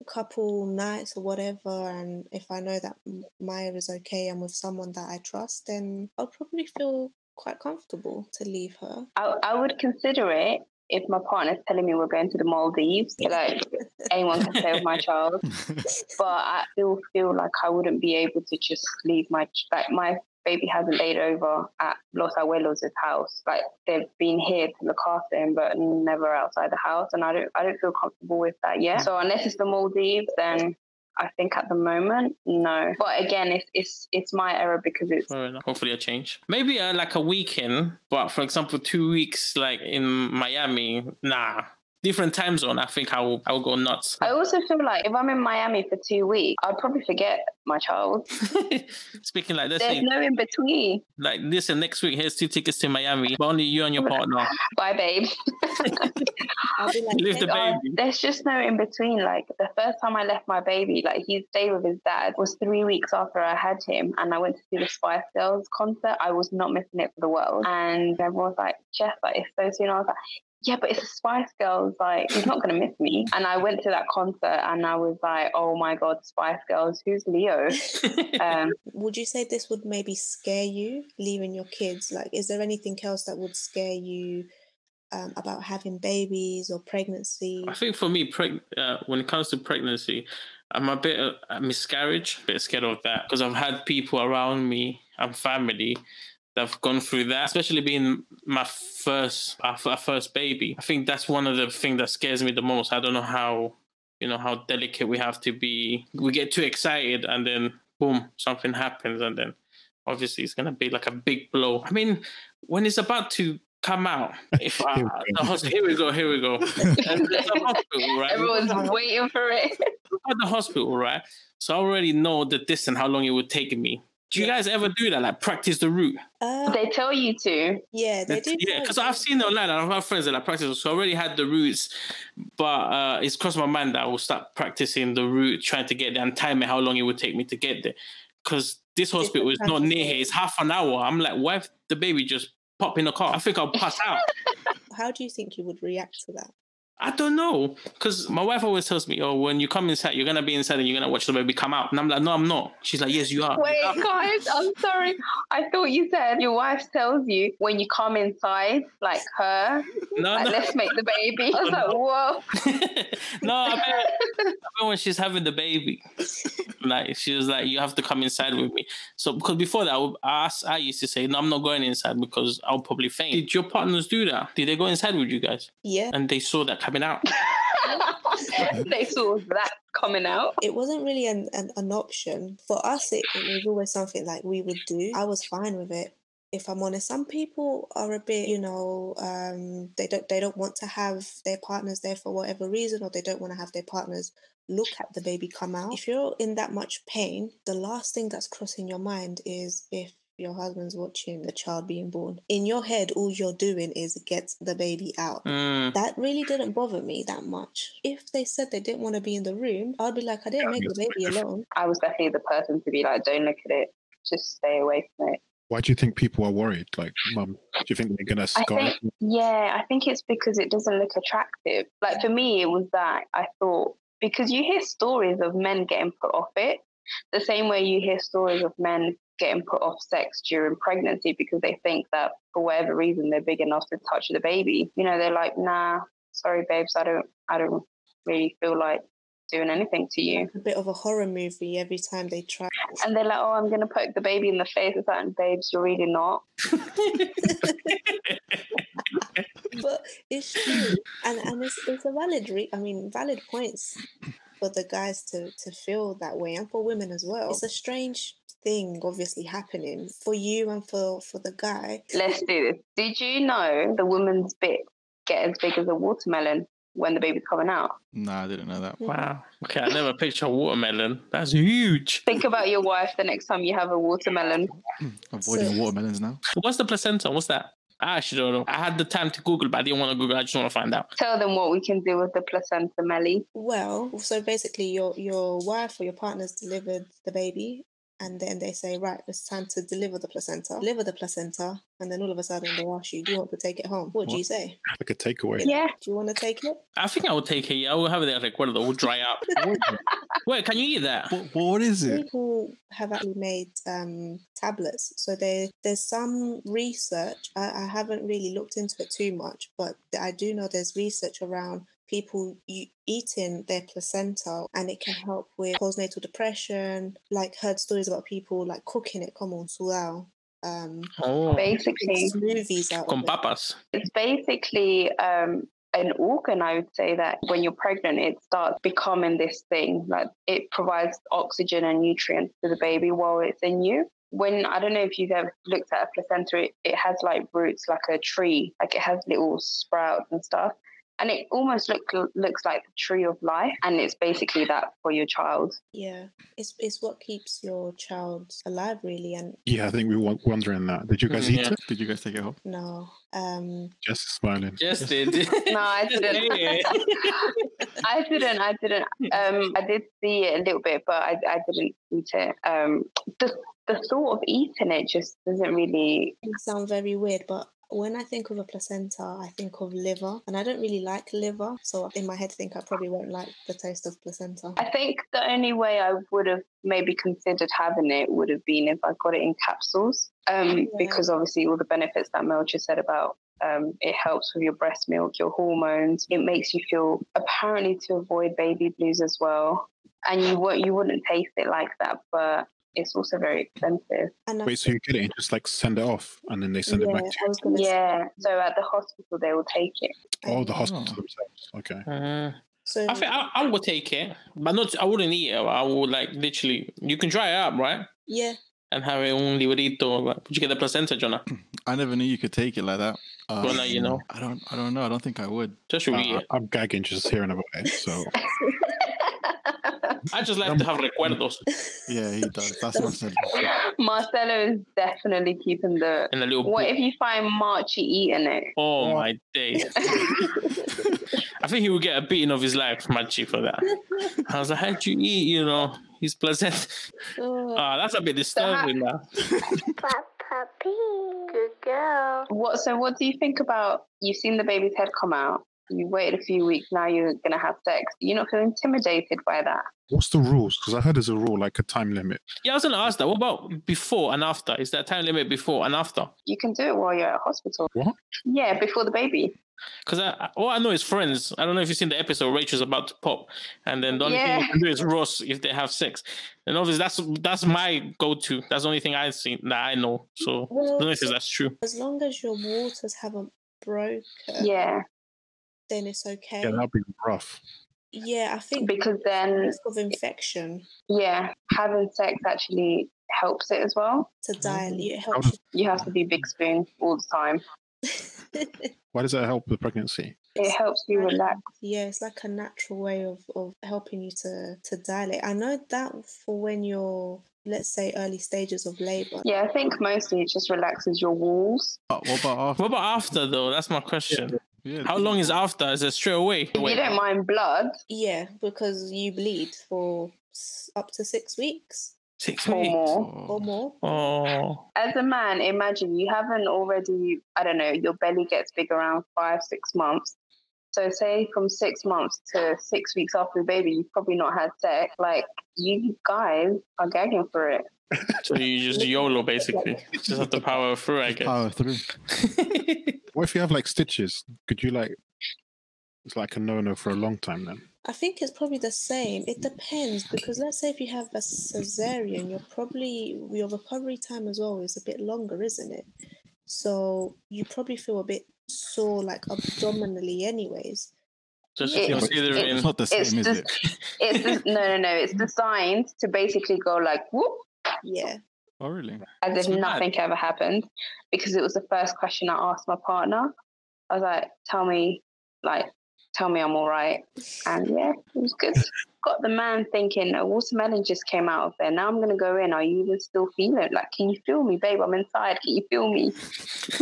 A couple nights or whatever, and if I know that Maya is okay and with someone that I trust, then I'll probably feel quite comfortable to leave her. I, I would consider it if my partner's telling me we're going to the Maldives. Like anyone can stay with my child, but I still feel like I wouldn't be able to just leave my like my baby hasn't laid over at Los Abuelos' house. Like they've been here to look after him, but never outside the house, and I don't I don't feel comfortable with that yet. So unless it's the Maldives, then. I think at the moment, no. But again, it's it's it's my error because it's. Hopefully, a change. Maybe uh, like a weekend, but for example, two weeks like in Miami. Nah, different time zone. I think I will. I will go nuts. I also feel like if I'm in Miami for two weeks, I'd probably forget my child. Speaking like let's There's say, no in between. like listen, next week here's two tickets to Miami, but only you and your partner. Bye, babe. I'll be like, Leave the baby. there's just no in between. Like the first time I left my baby, like he stayed with his dad, was three weeks after I had him, and I went to see the Spice Girls concert. I was not missing it for the world, and everyone was like, "Jess, like it's so soon." I was like. Yeah, but it's the Spice Girls. Like, he's not going to miss me. And I went to that concert and I was like, oh my God, Spice Girls, who's Leo? Um, Would you say this would maybe scare you leaving your kids? Like, is there anything else that would scare you um, about having babies or pregnancy? I think for me, preg- uh, when it comes to pregnancy, I'm a bit uh, a miscarriage, a bit scared of that because I've had people around me and family that have gone through that, especially being my first our, first baby. I think that's one of the things that scares me the most. I don't know how you know how delicate we have to be. We get too excited and then boom, something happens, and then obviously it's gonna be like a big blow. I mean, when it's about to come out, if I, Here we the go. hos- here we go, here we go. And there's a hospital, right? everyone's waiting for it. at the hospital, right? So I already know the distance, how long it would take me. Do you Yeah. guys ever do that? Like practice the route? Uh, they tell you to. yeah, they do. yeah, because. I've seen it online and I've had friends that like practice. So I already had the routes, but uh, it's crossed my mind that I will start practicing the route, trying to get there and timing how long it would take me to get there. Because this hospital is not near here. It's half an hour. I'm like, why the baby just pop in the car? I think I'll pass out. How do you think you would react to that? I don't know, because my wife always tells me, "Oh, when you come inside, you're gonna be inside and you're gonna watch the baby come out." And I'm like, "No, I'm not." She's like, "Yes, you are." Wait, guys, I'm sorry. I thought you said your wife tells you when you come inside, like her, no, like, no. let's make the baby. I was like, whoa. no, I bet, I bet when she's having the baby, like she was like, "You have to come inside with me." So because before that, I, would ask, I used to say, "No, I'm not going inside because I'll probably faint." Did your partners do that? Did they go inside with you guys? Yeah. And they saw that coming out. they saw that coming out. it wasn't really an, an, an option for us it, it was always something like we would do i was fine with it if i'm honest some people are a bit you know um they don't they don't want to have their partners there for whatever reason or they don't want to have their partners look at the baby come out if you're in that much pain the last thing that's crossing your mind is if your husband's watching the child being born in your head all you're doing is get the baby out Mm. that really didn't bother me that much. If they said they didn't want to be in the room, I'd be like, I didn't Yeah, make the baby alone. I was definitely the person to be like, don't look at it, just stay away from it. Why do you think people are worried? Like, mum, do you think they're gonna I scar? yeah, I think it's because it doesn't look attractive. Like for me, it was that I thought because you hear stories of men getting put off it, the same way you hear stories of men getting put off sex during pregnancy because they think that for whatever reason they're big enough to touch the baby. You know, they're like, nah, sorry, babes, I don't, I don't really feel like doing anything to you. A bit of a horror movie every time they try. And they're like, oh, I'm gonna poke the baby in the face. It's like, babes, you're really not. But it's true, and and it's, it's a valid. Re- I mean, valid points for the guys to to feel that way, and for women as well. It's a strange thing, obviously happening for you and for for the guy. Let's do this. Did you know the woman's bit get as big as a watermelon when the baby's coming out? No, I didn't know that. Mm. Wow. Okay, I never picture a watermelon. That's huge. Think about your wife the next time you have a watermelon. Avoiding So- watermelons now. What's the placenta? What's that? I actually don't know. I had the time to Google, but I didn't want to Google. I just want to find out. Tell them what we can do with the placenta, Melly. Well, so basically, your your wife or your partner's delivered the baby, and then they say, right, it's time to deliver the placenta. Deliver the placenta, and then all of a sudden they ask you, do you want to take it home? What do you say? like a takeaway. Yeah. Do you want to take it? I think I would take it. I will have it there recuerdo. It will dry up. Wait, can you eat that? What, what is it? People have actually made um, tablets. So there, there's some research. I, I haven't really looked into it too much, but I do know there's research around people eating their placenta and it can help with postnatal depression. Like heard stories about people like cooking it, come on, sudao. Um, Oh, Basically, smoothies out con of it. papas. it's basically um, an organ, I would say, that when you're pregnant, it starts becoming this thing. Like it provides oxygen and nutrients to the baby while it's in you. When I don't know if you've ever looked at a placenta, it, it has like roots like a tree, like it has little sprouts and stuff. And it almost look, looks like the tree of life. And it's basically that for your child. Yeah, it's it's what keeps your child alive, really. And Yeah, I think we were wondering that. Did you guys Mm, eat yeah. it? Did you guys take it home? no, um, Just smiling. Just did. No, I didn't. I didn't. I didn't. Um, I did see it a little bit, but I, I didn't eat it. Um, the the thought of eating it just doesn't really. it sound very weird, but when I think of a placenta, I think of liver, and I don't really like liver, so in my head, I think I probably won't like the taste of placenta. I think the only way I would have maybe considered having it would have been if I got it in capsules, um, because obviously all the benefits that Mel just said about. Um, it helps with your breast milk, your hormones. It makes you feel apparently to avoid baby blues as well. And you would you wouldn't taste it like that, but it's also very expensive. And Wait, so you get it and just like send it off and then they send yeah, it back to I was Yeah. So at the hospital, they will take it. Oh, the um, hospital Oh. themselves. Okay. Uh, So I think I, I would take it, but not. I wouldn't eat it. I would like literally. You can dry it up, right? yeah, And have it un librito. Like, Would you get the placenta, Jonah? I never knew you could take it like that. Um, Well, now you know. I don't. I don't know. I don't think I would. Just read Uh, it. I'm gagging just hearing about it. So I just like to have recuerdos Yeah, he does. That's Marcelo. Marcelo is definitely keeping the. in a little. What book. if you find Marchie eating it? Oh my days! I think he would get a beating of his life, Machi, for that. I was like, how'd you eat? You know, he's pleasant. Oh, Ah, that's a bit disturbing now. Puppy. Good girl. What? So, what do you think about? You've seen the baby's head come out. You waited a few weeks. Now you're gonna have sex. You're not feel intimidated by that? what's the rules? Because I heard there's a rule, like a time limit. Yeah, I was gonna ask that. What about before and after? Is there a time limit before and after? You can do it while you're at hospital. What? Yeah, before the baby. Because I, I- all I know is friends. I don't know if you've seen the episode. Rachel's about to pop, and then the only thing you can do is Ross if they have sex. And obviously, that's that's my go-to. That's the only thing I've seen that I know. So I don't know if that's true. as long as your waters haven't broken, Yeah. Then it's okay. Yeah, that'd be rough. Yeah, I think because then risk of infection yeah, having sex actually helps it as well. to mm. dilute it helps does, You have to be big spoon all the time. why does that help with pregnancy? It helps you relax. yeah, it's like a natural way of, of helping you to to dilate. I know that for when you're let's say early stages of labor. Yeah, I think mostly it just relaxes your walls. But what about after? What about after though? That's my question. Yeah, How long is after? Is it straight away? If you don't mind blood Yeah, because you bleed for s- up to six weeks Six or weeks. more. or more. Oh, As a man, imagine you haven't already, I don't know, your belly gets big around five, six months. So say from six months to six weeks after the baby, you've probably not had sex. Like you guys are gagging for it. So you just YOLO basically. You just have to power through, I guess. Power through. What if you have like stitches? Could you like? It's like a no-no for a long time then. I think it's probably the same. It depends because let's say if you have a cesarean, you're probably your recovery time as well is a bit longer, isn't it? So you probably feel a bit sore, like abdominally, anyways. just It- considering. It's not the It's same, is just- it? It's just, no, no, no. It's designed to basically go like whoop, Yeah, Oh, really? as That's if mad. nothing ever happened, because it was the first question I asked my partner. I was like, "Tell me, like, tell me I'm all right," and yeah, it was good. Got the man thinking a watermelon just came out of there. Now I'm gonna go in. Are you even still feeling? Like, can you feel me, babe? I'm inside. Can you feel me?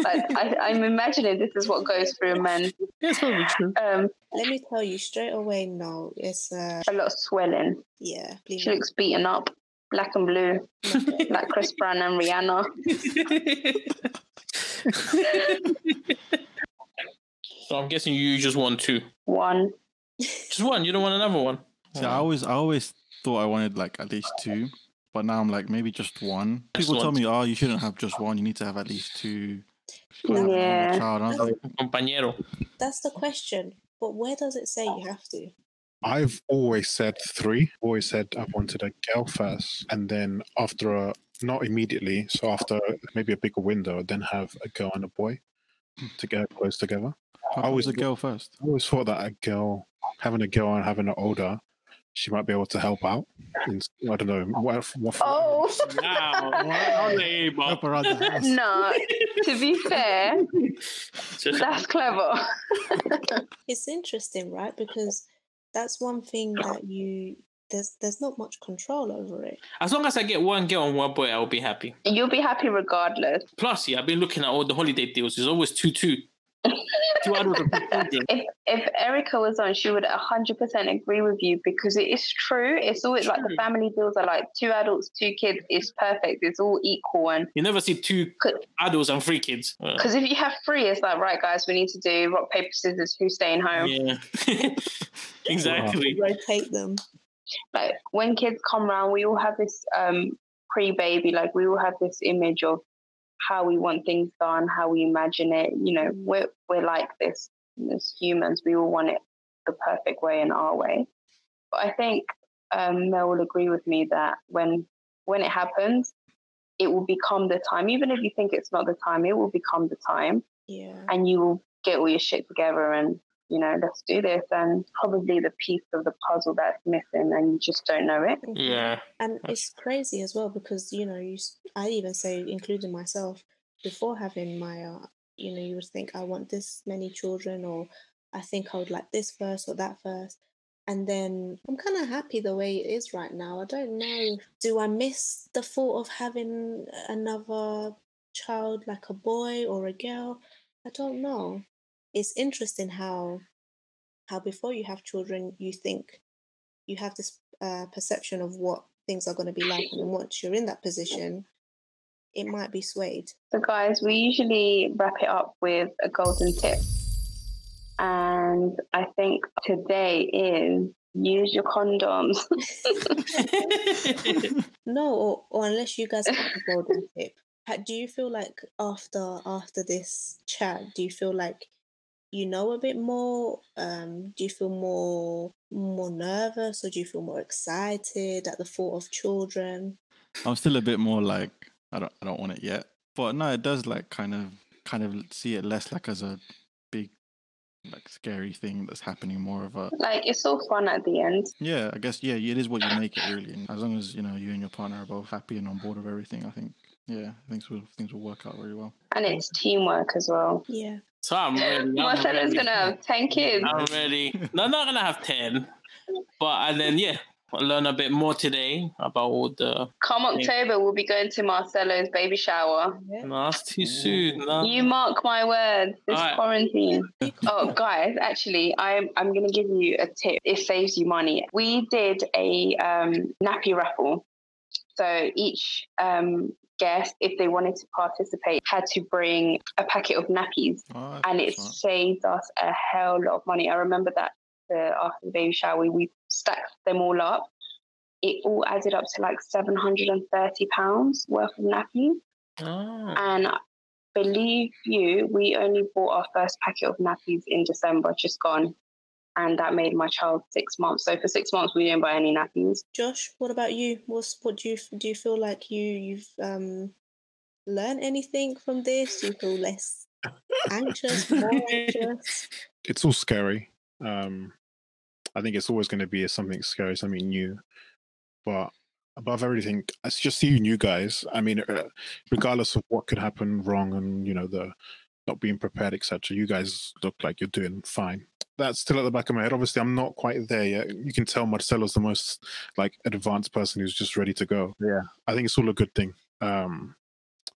Like, I, I'm imagining this is what goes through a man. That's probably true. Um, let me tell you straight away. No, it's uh, a lot of swelling. yeah, bleeding. She looks beaten up, black and blue, like Chris Brown and Rihanna. so I'm guessing you just want two. One. Just one. You don't want another one. See, I always, I always thought I wanted like at least two, but now I'm like maybe just one. Just People tell one. me, oh, you shouldn't have just one. You need to have at least two. for having a Yeah. Child. And I was like, Compañero. That's the question. But where does it say you have to? I've always said three. Always said I wanted a girl first, and then after a not immediately, so after maybe a bigger window, then have a girl and a boy to get close together. how I was always a girl first? I always thought that a girl, having a girl and having an older, she might be able to help out. In, I don't know. What, what, Oh. Wow. wow. labor. Help the house. no, to be fair, that's clever. It's interesting, right? Because that's one thing that you there's there's not much control over it. As long as I get one girl and one boy, I'll be happy. You'll be happy regardless. Plus, yeah, I've been looking at all the holiday deals. There's always two, two. Two adults and two children. If if Erica was on, she would hundred percent agree with you because it is true. It's always like the family deals are like two adults, two kids. It's perfect. It's all equal and You never see two adults and three kids. Uh, because if you have three, it's like right, guys, we need to do rock paper scissors. Who's staying home? yeah. exactly. Rotate them. like when kids come around, we all have this um, pre-baby, like we all have this image of how we want things done, how we imagine it. You know, we're we're like this as humans. We all want it the perfect way in our way. But I think um, Mel will agree with me that when when it happens, it will become the time. Even if you think it's not the time, it will become the time, Yeah. and you will get all your shit together and you know, let's do this. And probably the piece of the puzzle that's missing, and you just don't know it. Mhm. Yeah. And it's crazy as well because you know you. s- I even say, including myself, before having my, uh, you know, you would think I want this many children, or I think I would like this first or that first, and then I'm kind of happy the way it is right now. I don't know. Do I miss the thought of having another child, like a boy or a girl? I don't know. It's interesting how, how before you have children, you think you have this uh, perception of what things are going to be like, and once you're in that position, it might be swayed. So, guys, we usually wrap it up with a golden tip. And I think today is use your condoms. No, or, or unless you guys have a golden tip. Ha- Do you feel like after after this chat, do you feel like you know a bit more? Um, do you feel more more nervous, or do you feel more excited at the thought of children? I'm still a bit more like I don't I don't want it yet. But no, it does like kind of kind of see it less like as a big like scary thing that's happening. More of a Like it's all fun at the end. yeah. I guess yeah. It is what you make it really. And as long as you know you and your partner are both happy and on board of everything, I think yeah, things will things will work out very well. And it's teamwork as well. Yeah. So I'm ready. I'm Marcelo's gonna have 10 kids. I'm ready. No, I'm not gonna have ten, but and then yeah, I'll learn a bit more today about all the. Come October, we'll be going to Marcelo's baby shower. yeah. No, that's too soon. No. You mark my words, this Alright. quarantine. Oh, guys, actually, I'm I'm gonna give you a tip. It saves you money. We did a um, nappy raffle, so each um, guest, if they wanted to participate, had to bring a packet of nappies, Oh, and it smart. saved us a hell lot of money. I remember that uh, after the baby shower, we, we stacked them all up. It all added up to like seven hundred and thirty pounds worth of nappies. Oh. And believe you, we only bought our first packet of nappies in December, just gone. And that made my child six months. So for six months, we didn't buy any nappies. Josh, what about you? What's what do you do? You feel like you you've um learned anything from this? Do you feel less anxious, more anxious? it's all scary. Um, I think it's always going to be something scary, something new. But above everything, it's just seeing you guys. I mean, uh, regardless of what could happen wrong and you know the not being prepared, etc. You guys look like you're doing fine. That's still at the back of my head. Obviously, I'm not quite there yet. You can tell Marcelo's the most like advanced person who's just ready to go. Yeah, I think it's all a good thing. Um,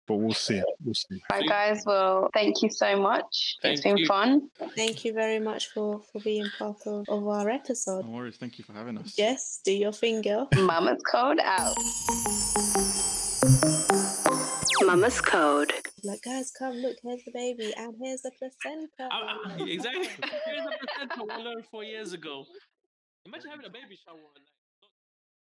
but we'll see. We'll see. Right, guys, well, thank you so much. Thank it's been you. fun. Thank you very much for for being part of, of our episode. No worries. Thank you for having us. Yes, do your thing, girl. Mama's called out. Mama's Code. Like, guys, come look. Here's the baby, and here's the placenta. Ah, ah, I- I- exactly. Here's a placenta we learned four years ago. Imagine having a baby shower.